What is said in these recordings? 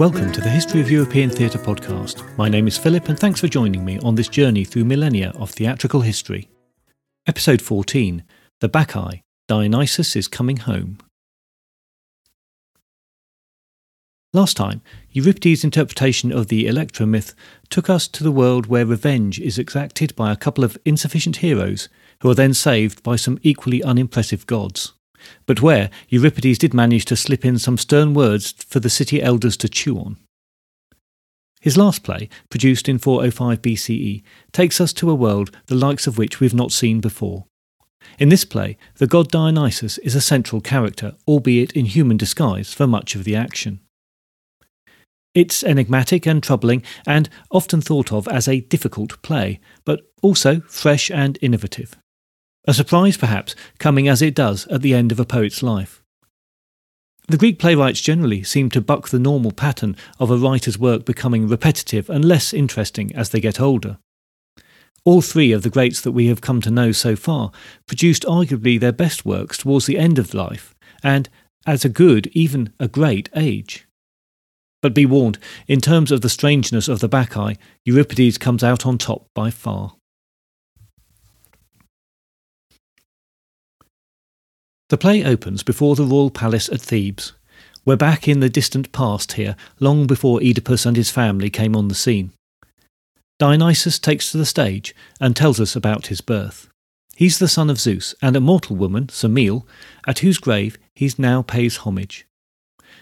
Welcome to the History of European Theatre podcast. My name is Philip, and thanks for joining me on this journey through millennia of theatrical history. Episode 14 The Bacchae Dionysus is Coming Home. Last time, Euripides' interpretation of the Electra myth took us to the world where revenge is exacted by a couple of insufficient heroes who are then saved by some equally unimpressive gods but where Euripides did manage to slip in some stern words for the city elders to chew on. His last play, produced in 405 BCE, takes us to a world the likes of which we've not seen before. In this play, the god Dionysus is a central character, albeit in human disguise, for much of the action. It's enigmatic and troubling, and often thought of as a difficult play, but also fresh and innovative. A surprise, perhaps, coming as it does at the end of a poet's life. The Greek playwrights generally seem to buck the normal pattern of a writer's work becoming repetitive and less interesting as they get older. All three of the greats that we have come to know so far produced arguably their best works towards the end of life, and at a good, even a great age. But be warned, in terms of the strangeness of the Bacchae, Euripides comes out on top by far. The play opens before the royal palace at Thebes. We're back in the distant past here, long before Oedipus and his family came on the scene. Dionysus takes to the stage and tells us about his birth. He's the son of Zeus and a mortal woman, Semele, at whose grave he now pays homage.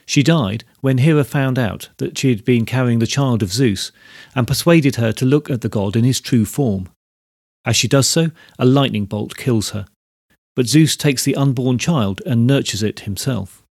She died when Hera found out that she had been carrying the child of Zeus and persuaded her to look at the god in his true form. As she does so, a lightning bolt kills her, but Zeus takes the unborn child and nurtures it himself.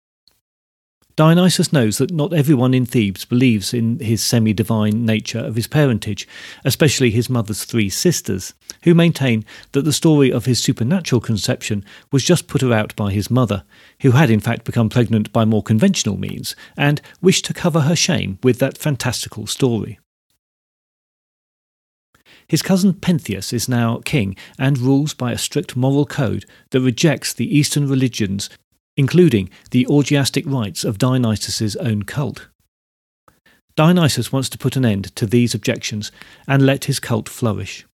Dionysus knows that not everyone in Thebes believes in his semi divine nature of his parentage, especially his mother's three sisters, who maintain that the story of his supernatural conception was just put about by his mother, who had in fact become pregnant by more conventional means, and wished to cover her shame with that fantastical story. His cousin Pentheus is now king and rules by a strict moral code that rejects the Eastern religions, including the orgiastic rites of Dionysus's own cult. Dionysus wants to put an end to these objections and let his cult flourish.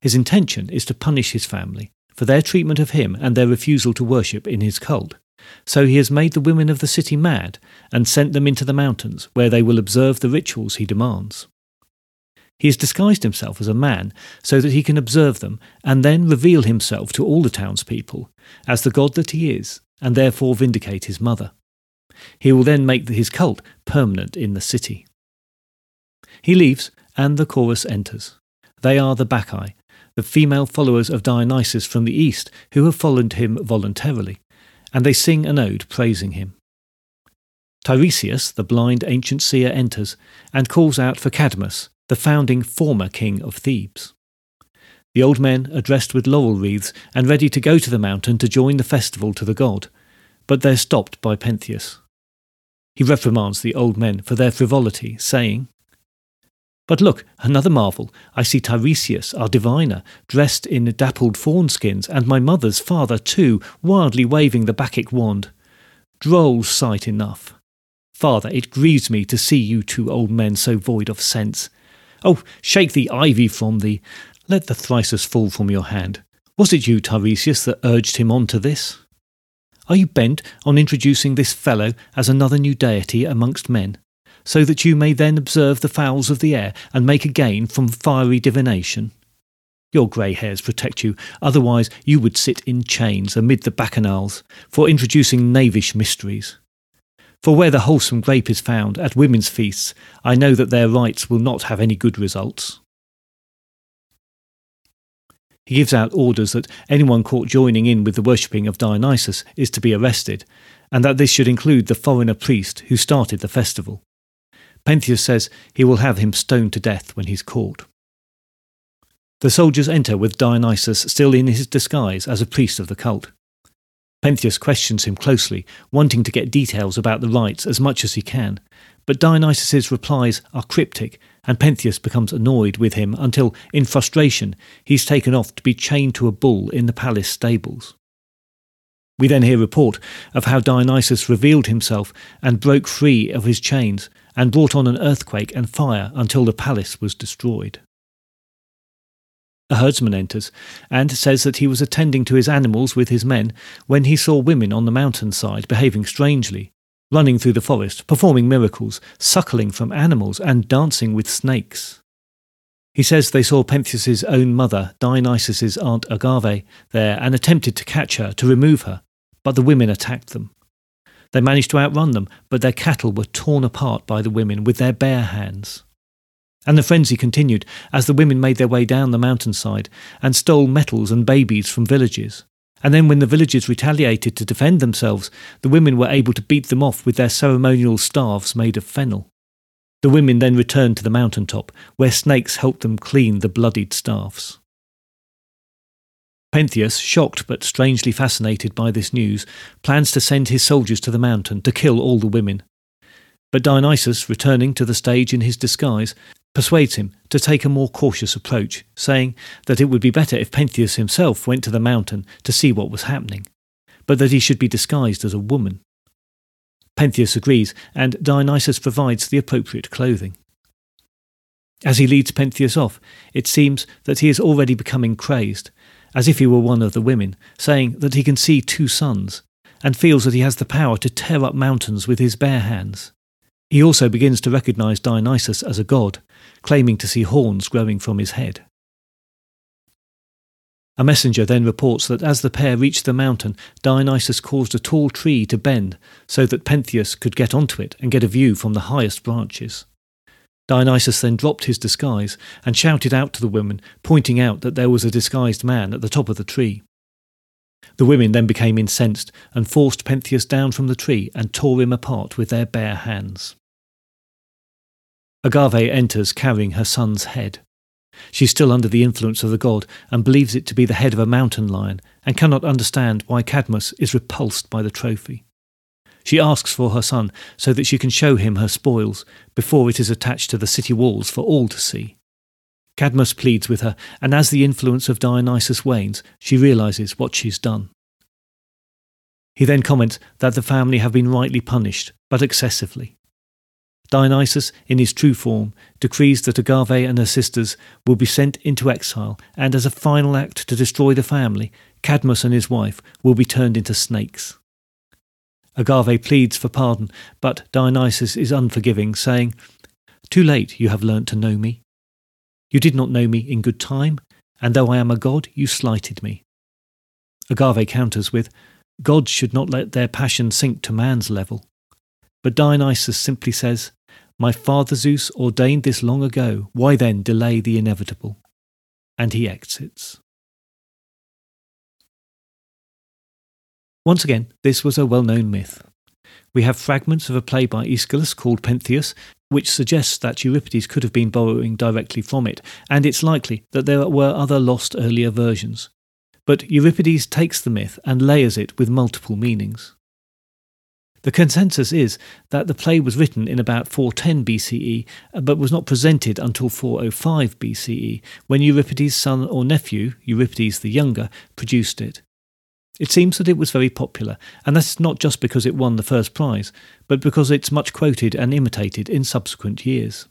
His intention is to punish his family for their treatment of him and their refusal to worship in his cult. So he has made the women of the city mad and sent them into the mountains, where they will observe the rituals he demands. He has disguised himself as a man so that he can observe them and then reveal himself to all the townspeople as the god that he is, and therefore vindicate his mother. He will then make his cult permanent in the city. He leaves, and the chorus enters. They are the Bacchae, the female followers of Dionysus from the east who have followed him voluntarily, and they sing an ode praising him. Tiresias, the blind ancient seer, enters and calls out for Cadmus, the founding former king of Thebes. The old men are dressed with laurel wreaths and ready to go to the mountain to join the festival to the god, but they're stopped by Pentheus. He reprimands the old men for their frivolity, saying, But look, another marvel. I see Tiresias, our diviner, dressed in dappled fawn skins, and my mother's father too, wildly waving the Bacchic wand. Droll sight enough. Father, it grieves me to see you two old men so void of sense. Oh, shake the ivy from thee. Let the thyrsus fall from your hand. Was it you, Tiresias, that urged him on to this? Are you bent on introducing this fellow as another new deity amongst men, so that you may then observe the fowls of the air and make a gain from fiery divination? Your grey hairs protect you, otherwise you would sit in chains amid the bacchanals for introducing knavish mysteries. For where the wholesome grape is found at women's feasts, I know that their rites will not have any good results. He gives out orders that anyone caught joining in with the worshipping of Dionysus is to be arrested, and that this should include the foreigner priest who started the festival. Pentheus says he will have him stoned to death when he's caught. The soldiers enter with Dionysus still in his disguise as a priest of the cult. Pentheus questions him closely, wanting to get details about the rites as much as he can, but Dionysus's replies are cryptic, and Pentheus becomes annoyed with him until, in frustration, he's taken off to be chained to a bull in the palace stables. We then hear report of how Dionysus revealed himself and broke free of his chains, and brought on an earthquake and fire until the palace was destroyed. A herdsman enters and says that he was attending to his animals with his men when he saw women on the mountainside behaving strangely, running through the forest, performing miracles, suckling from animals, and dancing with snakes. He says they saw Pentheus's own mother, Dionysus's aunt Agave, there and attempted to catch her, to remove her, but the women attacked them. They managed to outrun them, but their cattle were torn apart by the women with their bare hands. And the frenzy continued as the women made their way down the mountainside and stole metals and babies from villages. And then, when the villagers retaliated to defend themselves, the women were able to beat them off with their ceremonial staves made of fennel. The women then returned to the mountain top, where snakes helped them clean the bloodied staffs. Pentheus, shocked but strangely fascinated by this news, plans to send his soldiers to the mountain to kill all the women. But Dionysus, returning to the stage in his disguise, persuades him to take a more cautious approach, saying that it would be better if Pentheus himself went to the mountain to see what was happening, but that he should be disguised as a woman. Pentheus agrees, and Dionysus provides the appropriate clothing. As he leads Pentheus off, it seems that he is already becoming crazed, as if he were one of the women, saying that he can see two suns, and feels that he has the power to tear up mountains with his bare hands. He also begins to recognize Dionysus as a god, claiming to see horns growing from his head. A messenger then reports that as the pair reached the mountain, Dionysus caused a tall tree to bend so that Pentheus could get onto it and get a view from the highest branches. Dionysus then dropped his disguise and shouted out to the women, pointing out that there was a disguised man at the top of the tree. The women then became incensed and forced Pentheus down from the tree and tore him apart with their bare hands. Agave enters carrying her son's head. She's still under the influence of the god and believes it to be the head of a mountain lion and cannot understand why Cadmus is repulsed by the trophy. She asks for her son so that she can show him her spoils before it is attached to the city walls for all to see. Cadmus pleads with her, and as the influence of Dionysus wanes, she realizes what she's done. He then comments that the family have been rightly punished, but excessively. Dionysus, in his true form, decrees that Agave and her sisters will be sent into exile, and as a final act to destroy the family, Cadmus and his wife will be turned into snakes. Agave pleads for pardon, but Dionysus is unforgiving, saying, Too late you have learnt to know me. You did not know me in good time, and though I am a god, you slighted me. Agave counters with, Gods should not let their passion sink to man's level. But Dionysus simply says, my father Zeus ordained this long ago, why then delay the inevitable? And he exits. Once again, this was a well known myth. We have fragments of a play by Aeschylus called Pentheus, which suggests that Euripides could have been borrowing directly from it, and it's likely that there were other lost earlier versions. But Euripides takes the myth and layers it with multiple meanings. The consensus is that the play was written in about 410 BCE, but was not presented until 405 BCE, when Euripides' son or nephew, Euripides the Younger, produced it. It seems that it was very popular, and that's not just because it won the first prize, but because it's much quoted and imitated in subsequent years.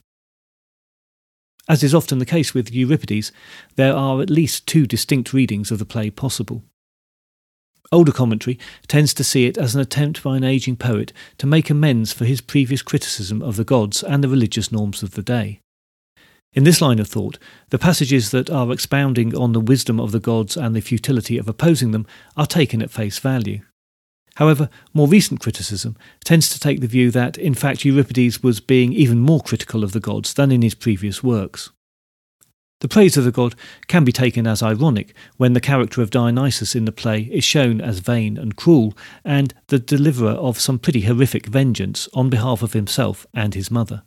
As is often the case with Euripides, there are at least two distinct readings of the play possible. Older commentary tends to see it as an attempt by an aging poet to make amends for his previous criticism of the gods and the religious norms of the day. In this line of thought, the passages that are expounding on the wisdom of the gods and the futility of opposing them are taken at face value. However, more recent criticism tends to take the view that, in fact, Euripides was being even more critical of the gods than in his previous works. The praise of the god can be taken as ironic when the character of Dionysus in the play is shown as vain and cruel and the deliverer of some pretty horrific vengeance on behalf of himself and his mother.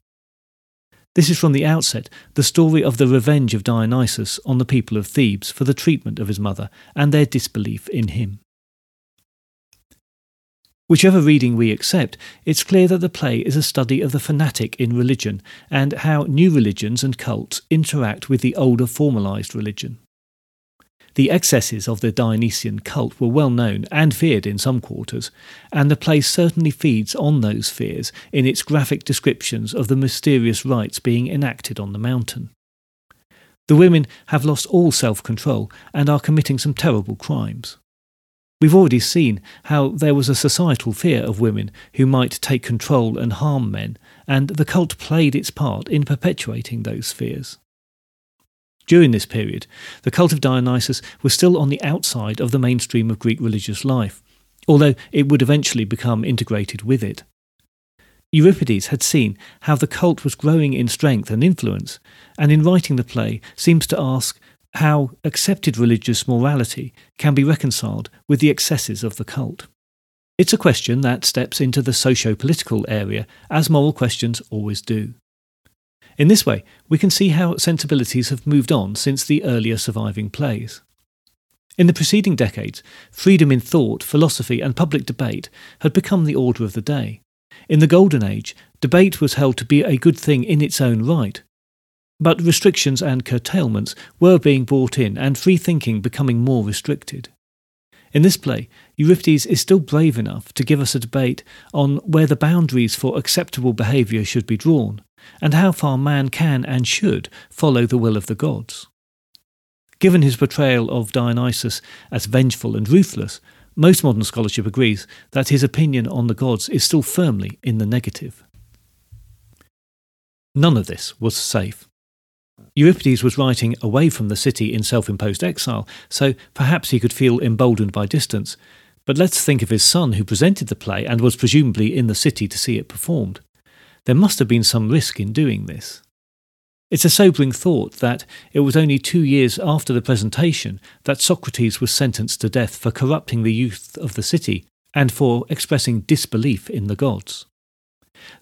This is from the outset the story of the revenge of Dionysus on the people of Thebes for the treatment of his mother and their disbelief in him. Whichever reading we accept, it's clear that the play is a study of the fanatic in religion and how new religions and cults interact with the older formalized religion. The excesses of the Dionysian cult were well known and feared in some quarters, and the play certainly feeds on those fears in its graphic descriptions of the mysterious rites being enacted on the mountain. The women have lost all self control and are committing some terrible crimes. We've already seen how there was a societal fear of women who might take control and harm men, and the cult played its part in perpetuating those fears. During this period, the cult of Dionysus was still on the outside of the mainstream of Greek religious life, although it would eventually become integrated with it. Euripides had seen how the cult was growing in strength and influence, and in writing the play seems to ask how accepted religious morality can be reconciled with the excesses of the cult. It's a question that steps into the socio political area, as moral questions always do. In this way, we can see how sensibilities have moved on since the earlier surviving plays. In the preceding decades, freedom in thought, philosophy, and public debate had become the order of the day. In the Golden Age, debate was held to be a good thing in its own right. But restrictions and curtailments were being brought in, and free thinking becoming more restricted. In this play, Euripides is still brave enough to give us a debate on where the boundaries for acceptable behaviour should be drawn, and how far man can and should follow the will of the gods. Given his portrayal of Dionysus as vengeful and ruthless, most modern scholarship agrees that his opinion on the gods is still firmly in the negative. None of this was safe. Euripides was writing away from the city in self imposed exile, so perhaps he could feel emboldened by distance. But let's think of his son who presented the play and was presumably in the city to see it performed. There must have been some risk in doing this. It's a sobering thought that it was only two years after the presentation that Socrates was sentenced to death for corrupting the youth of the city and for expressing disbelief in the gods.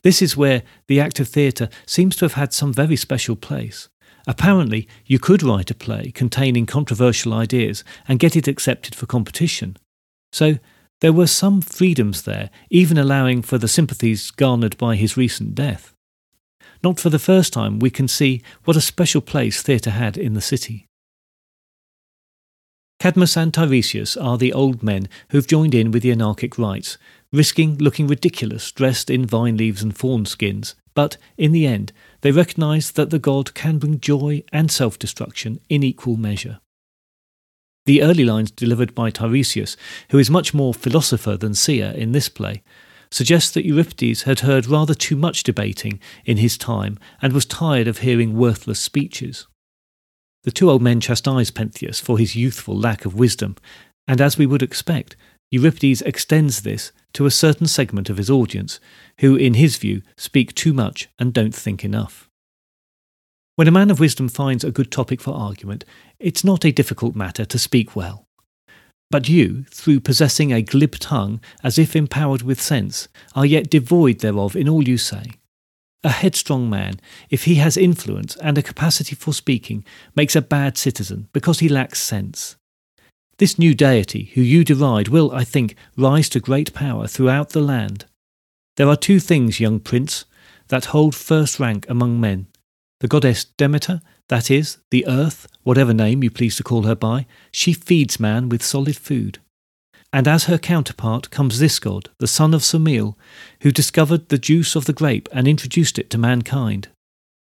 This is where the act of theatre seems to have had some very special place. Apparently, you could write a play containing controversial ideas and get it accepted for competition. So, there were some freedoms there, even allowing for the sympathies garnered by his recent death. Not for the first time, we can see what a special place theatre had in the city. Cadmus and Tiresias are the old men who've joined in with the anarchic rites, risking looking ridiculous dressed in vine leaves and fawn skins, but in the end, they recognise that the god can bring joy and self destruction in equal measure. The early lines delivered by Tiresias, who is much more philosopher than seer in this play, suggest that Euripides had heard rather too much debating in his time and was tired of hearing worthless speeches. The two old men chastise Pentheus for his youthful lack of wisdom, and as we would expect, Euripides extends this to a certain segment of his audience, who, in his view, speak too much and don't think enough. When a man of wisdom finds a good topic for argument, it's not a difficult matter to speak well. But you, through possessing a glib tongue, as if empowered with sense, are yet devoid thereof in all you say. A headstrong man, if he has influence and a capacity for speaking, makes a bad citizen because he lacks sense. This new deity, who you deride, will, I think, rise to great power throughout the land. There are two things, young prince, that hold first rank among men the goddess Demeter, that is, the earth, whatever name you please to call her by, she feeds man with solid food. And as her counterpart comes this god, the son of Semele, who discovered the juice of the grape and introduced it to mankind,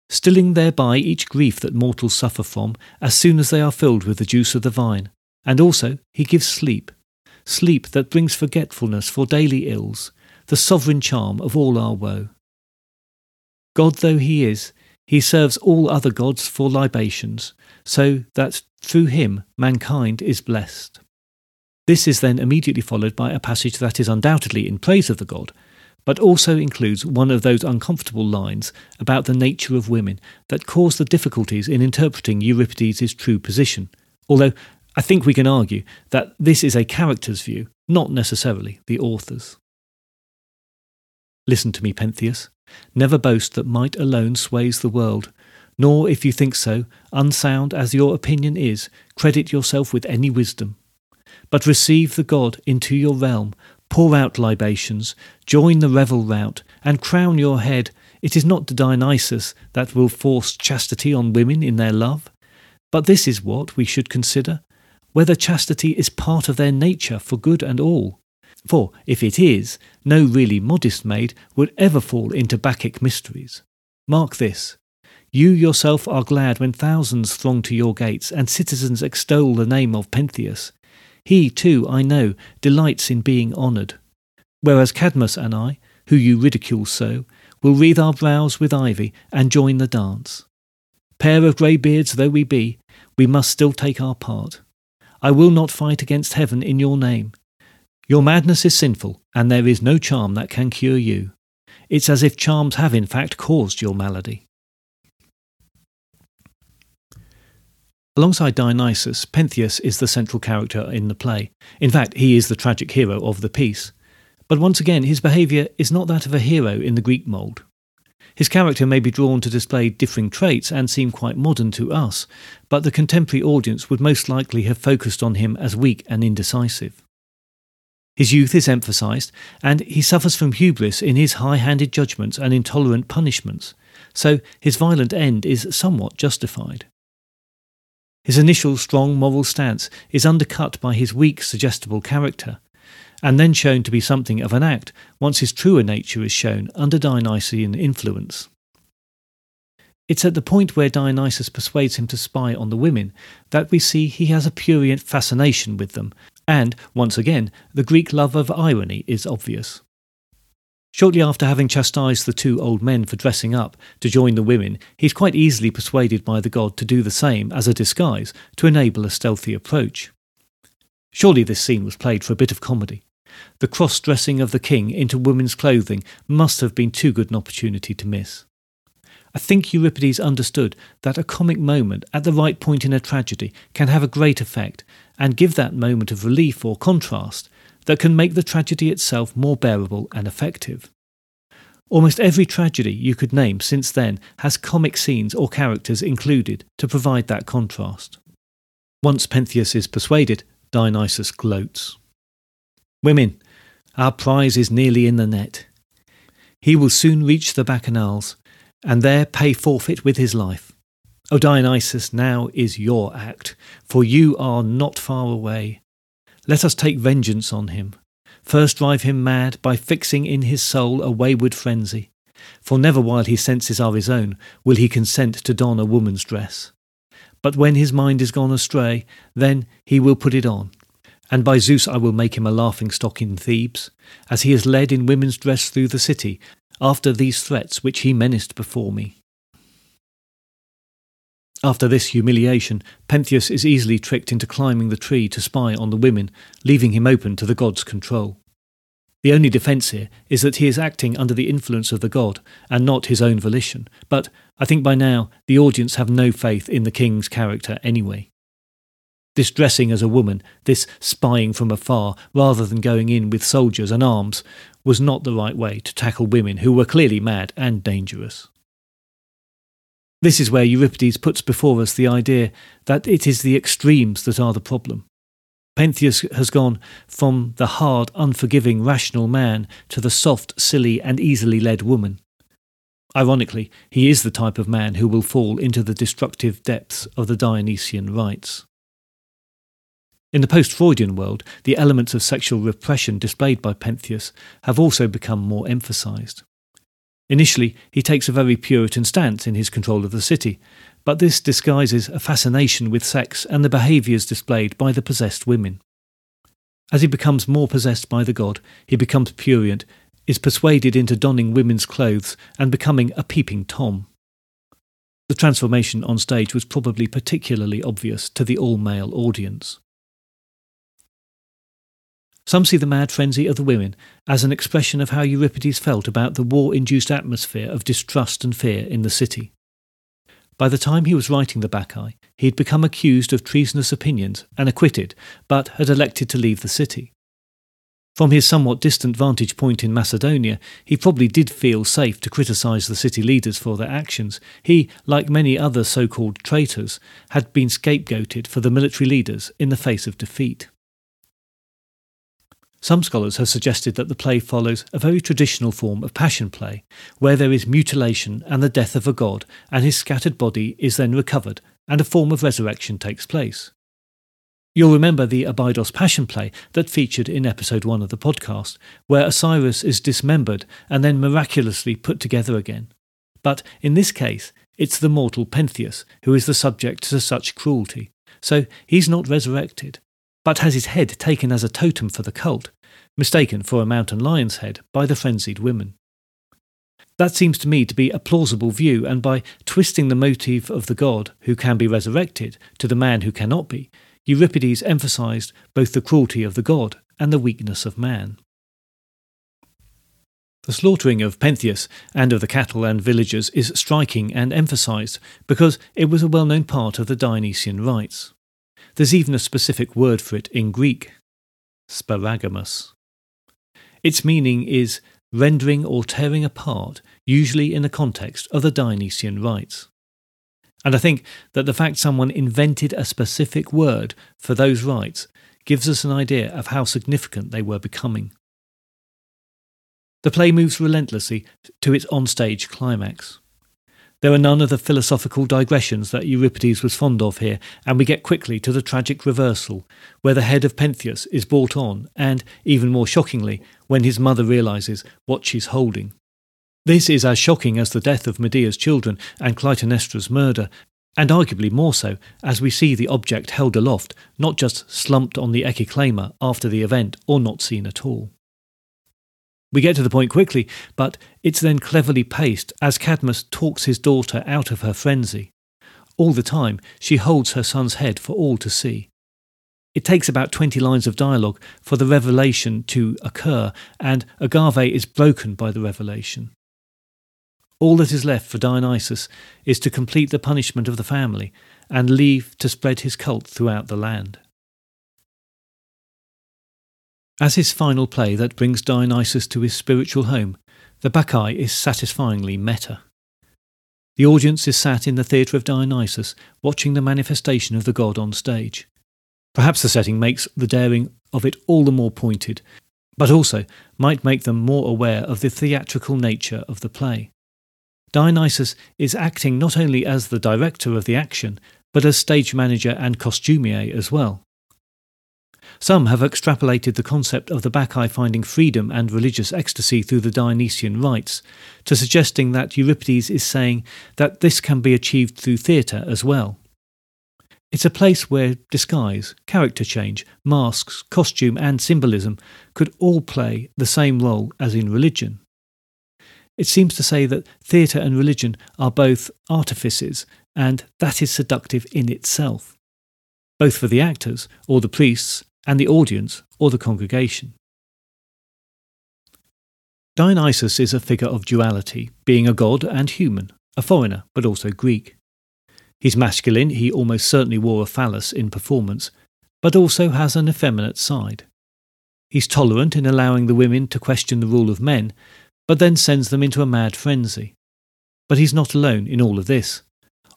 stilling thereby each grief that mortals suffer from as soon as they are filled with the juice of the vine. And also he gives sleep, sleep that brings forgetfulness for daily ills, the sovereign charm of all our woe. God though he is, he serves all other gods for libations, so that through him mankind is blessed. This is then immediately followed by a passage that is undoubtedly in praise of the god, but also includes one of those uncomfortable lines about the nature of women that cause the difficulties in interpreting Euripides' true position, although I think we can argue that this is a character's view, not necessarily the author's. Listen to me, Pentheus. Never boast that might alone sways the world, nor, if you think so, unsound as your opinion is, credit yourself with any wisdom. But receive the god into your realm, pour out libations, join the revel rout, and crown your head. It is not Dionysus that will force chastity on women in their love, but this is what we should consider whether chastity is part of their nature for good and all. For, if it is, no really modest maid would ever fall into Bacchic mysteries. Mark this. You yourself are glad when thousands throng to your gates, and citizens extol the name of Pentheus. He, too, I know, delights in being honoured. Whereas Cadmus and I, who you ridicule so, will wreathe our brows with ivy and join the dance. Pair of grey beards though we be, we must still take our part. I will not fight against heaven in your name. Your madness is sinful, and there is no charm that can cure you. It's as if charms have in fact caused your malady. Alongside Dionysus, Pentheus is the central character in the play. In fact, he is the tragic hero of the piece. But once again, his behaviour is not that of a hero in the Greek mould. His character may be drawn to display differing traits and seem quite modern to us, but the contemporary audience would most likely have focused on him as weak and indecisive. His youth is emphasised, and he suffers from hubris in his high handed judgments and intolerant punishments, so his violent end is somewhat justified. His initial strong moral stance is undercut by his weak, suggestible character, and then shown to be something of an act once his truer nature is shown under Dionysian influence. It's at the point where Dionysus persuades him to spy on the women that we see he has a prurient fascination with them, and, once again, the Greek love of irony is obvious. Shortly after having chastised the two old men for dressing up to join the women, he's quite easily persuaded by the god to do the same as a disguise to enable a stealthy approach. Surely this scene was played for a bit of comedy. The cross dressing of the king into women's clothing must have been too good an opportunity to miss. I think Euripides understood that a comic moment at the right point in a tragedy can have a great effect and give that moment of relief or contrast that can make the tragedy itself more bearable and effective. Almost every tragedy you could name since then has comic scenes or characters included to provide that contrast. Once Pentheus is persuaded, Dionysus gloats. Women, our prize is nearly in the net. He will soon reach the bacchanals, and there pay forfeit with his life. O Dionysus, now is your act, for you are not far away. Let us take vengeance on him. First drive him mad by fixing in his soul a wayward frenzy. For never while his senses are his own will he consent to don a woman's dress. But when his mind is gone astray, then he will put it on. And by Zeus I will make him a laughing stock in Thebes, as he is led in women's dress through the city, after these threats which he menaced before me. After this humiliation, Pentheus is easily tricked into climbing the tree to spy on the women, leaving him open to the god's control. The only defence here is that he is acting under the influence of the god and not his own volition, but I think by now the audience have no faith in the king's character anyway. This dressing as a woman, this spying from afar rather than going in with soldiers and arms, was not the right way to tackle women who were clearly mad and dangerous. This is where Euripides puts before us the idea that it is the extremes that are the problem. Pentheus has gone from the hard, unforgiving, rational man to the soft, silly, and easily led woman. Ironically, he is the type of man who will fall into the destructive depths of the Dionysian rites. In the post Freudian world, the elements of sexual repression displayed by Pentheus have also become more emphasized. Initially, he takes a very Puritan stance in his control of the city, but this disguises a fascination with sex and the behaviours displayed by the possessed women. As he becomes more possessed by the god, he becomes purient, is persuaded into donning women's clothes and becoming a peeping Tom. The transformation on stage was probably particularly obvious to the all male audience. Some see the mad frenzy of the women as an expression of how Euripides felt about the war induced atmosphere of distrust and fear in the city. By the time he was writing the Bacchae, he had become accused of treasonous opinions and acquitted, but had elected to leave the city. From his somewhat distant vantage point in Macedonia, he probably did feel safe to criticise the city leaders for their actions. He, like many other so called traitors, had been scapegoated for the military leaders in the face of defeat. Some scholars have suggested that the play follows a very traditional form of passion play, where there is mutilation and the death of a god, and his scattered body is then recovered, and a form of resurrection takes place. You'll remember the Abydos Passion play that featured in episode 1 of the podcast, where Osiris is dismembered and then miraculously put together again. But in this case, it's the mortal Pentheus who is the subject to such cruelty. So he's not resurrected, but has his head taken as a totem for the cult, mistaken for a mountain lion's head by the frenzied women. That seems to me to be a plausible view, and by twisting the motive of the god who can be resurrected to the man who cannot be, Euripides emphasized both the cruelty of the god and the weakness of man. The slaughtering of Pentheus and of the cattle and villagers is striking and emphasized because it was a well known part of the Dionysian rites. There's even a specific word for it in Greek sparagmos. Its meaning is rendering or tearing apart, usually in the context of the Dionysian rites. And I think that the fact someone invented a specific word for those rites gives us an idea of how significant they were becoming. The play moves relentlessly to its onstage climax. There are none of the philosophical digressions that Euripides was fond of here, and we get quickly to the tragic reversal, where the head of Pentheus is brought on, and, even more shockingly, when his mother realizes what she's holding. This is as shocking as the death of Medea's children and Clytemnestra's murder, and arguably more so as we see the object held aloft, not just slumped on the ekkyklema after the event or not seen at all. We get to the point quickly, but it's then cleverly paced as Cadmus talks his daughter out of her frenzy. All the time, she holds her son's head for all to see. It takes about 20 lines of dialogue for the revelation to occur, and Agave is broken by the revelation. All that is left for Dionysus is to complete the punishment of the family and leave to spread his cult throughout the land. As his final play that brings Dionysus to his spiritual home, the Bacchae is satisfyingly meta. The audience is sat in the theatre of Dionysus, watching the manifestation of the god on stage. Perhaps the setting makes the daring of it all the more pointed, but also might make them more aware of the theatrical nature of the play. Dionysus is acting not only as the director of the action, but as stage manager and costumier as well. Some have extrapolated the concept of the Bacchae finding freedom and religious ecstasy through the Dionysian rites to suggesting that Euripides is saying that this can be achieved through theatre as well. It's a place where disguise, character change, masks, costume, and symbolism could all play the same role as in religion. It seems to say that theatre and religion are both artifices, and that is seductive in itself, both for the actors, or the priests, and the audience or the congregation. Dionysus is a figure of duality, being a god and human, a foreigner but also Greek. He's masculine, he almost certainly wore a phallus in performance, but also has an effeminate side. He's tolerant in allowing the women to question the rule of men, but then sends them into a mad frenzy. But he's not alone in all of this.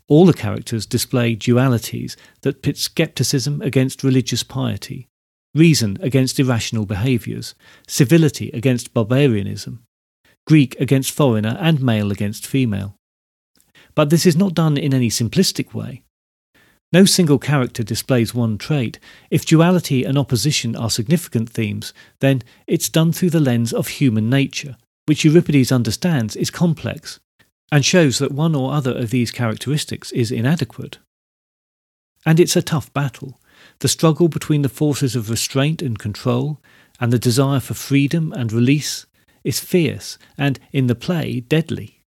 All the characters display dualities that pit skepticism against religious piety, reason against irrational behaviours, civility against barbarianism, Greek against foreigner, and male against female. But this is not done in any simplistic way. No single character displays one trait. If duality and opposition are significant themes, then it's done through the lens of human nature, which Euripides understands is complex, and shows that one or other of these characteristics is inadequate. And it's a tough battle. The struggle between the forces of restraint and control, and the desire for freedom and release, is fierce and, in the play, deadly.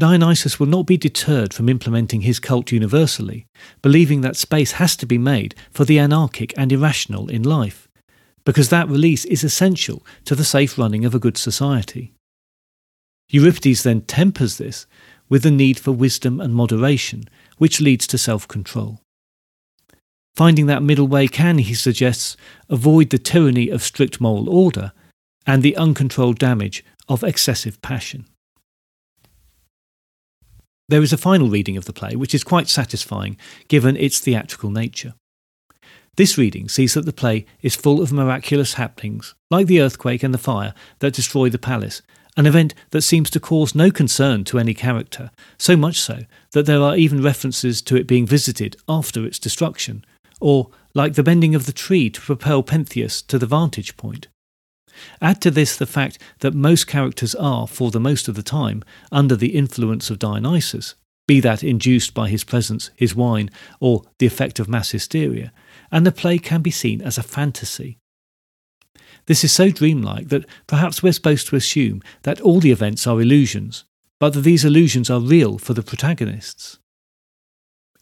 Dionysus will not be deterred from implementing his cult universally, believing that space has to be made for the anarchic and irrational in life, because that release is essential to the safe running of a good society. Euripides then tempers this with the need for wisdom and moderation, which leads to self control. Finding that middle way can, he suggests, avoid the tyranny of strict moral order and the uncontrolled damage of excessive passion. There is a final reading of the play which is quite satisfying given its theatrical nature. This reading sees that the play is full of miraculous happenings, like the earthquake and the fire that destroy the palace, an event that seems to cause no concern to any character, so much so that there are even references to it being visited after its destruction, or like the bending of the tree to propel Pentheus to the vantage point. Add to this the fact that most characters are, for the most of the time, under the influence of Dionysus, be that induced by his presence, his wine, or the effect of mass hysteria, and the play can be seen as a fantasy. This is so dreamlike that perhaps we're supposed to assume that all the events are illusions, but that these illusions are real for the protagonists.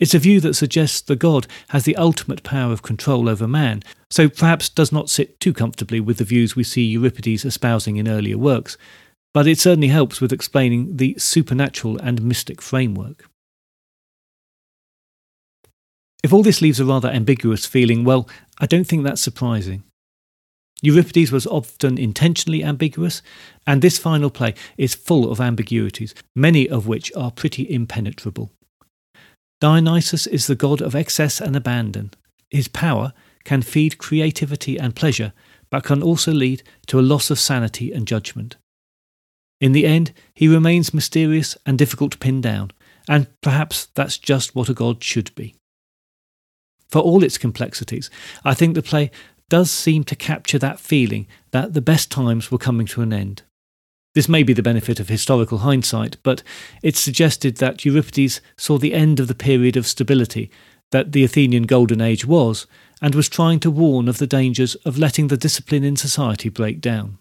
It's a view that suggests the god has the ultimate power of control over man, so perhaps does not sit too comfortably with the views we see Euripides espousing in earlier works, but it certainly helps with explaining the supernatural and mystic framework. If all this leaves a rather ambiguous feeling, well, I don't think that's surprising. Euripides was often intentionally ambiguous, and this final play is full of ambiguities, many of which are pretty impenetrable. Dionysus is the god of excess and abandon. His power can feed creativity and pleasure, but can also lead to a loss of sanity and judgment. In the end, he remains mysterious and difficult to pin down, and perhaps that's just what a god should be. For all its complexities, I think the play does seem to capture that feeling that the best times were coming to an end. This may be the benefit of historical hindsight, but it suggested that Euripides saw the end of the period of stability that the Athenian Golden Age was, and was trying to warn of the dangers of letting the discipline in society break down.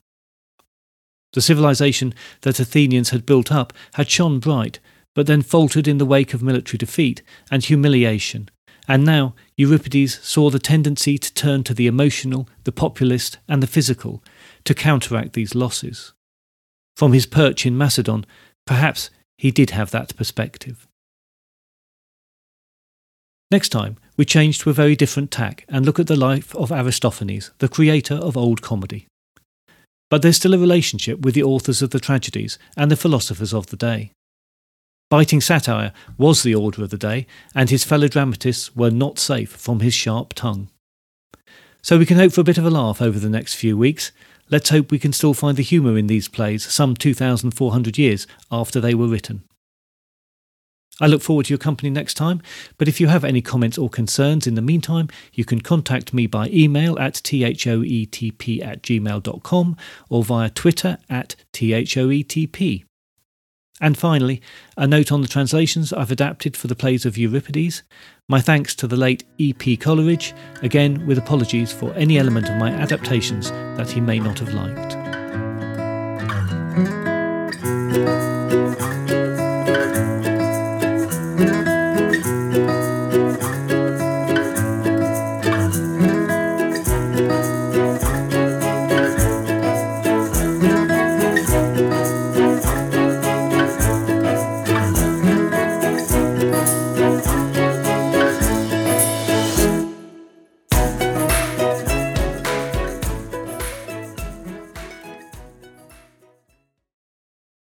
The civilization that Athenians had built up had shone bright, but then faltered in the wake of military defeat and humiliation, and now Euripides saw the tendency to turn to the emotional, the populist, and the physical to counteract these losses. From his perch in Macedon, perhaps he did have that perspective. Next time, we change to a very different tack and look at the life of Aristophanes, the creator of old comedy. But there's still a relationship with the authors of the tragedies and the philosophers of the day. Biting satire was the order of the day, and his fellow dramatists were not safe from his sharp tongue. So we can hope for a bit of a laugh over the next few weeks. Let's hope we can still find the humour in these plays some 2,400 years after they were written. I look forward to your company next time, but if you have any comments or concerns in the meantime, you can contact me by email at thoetp at gmail.com or via Twitter at thoetp. And finally, a note on the translations I've adapted for the plays of Euripides. My thanks to the late E.P. Coleridge, again with apologies for any element of my adaptations that he may not have liked.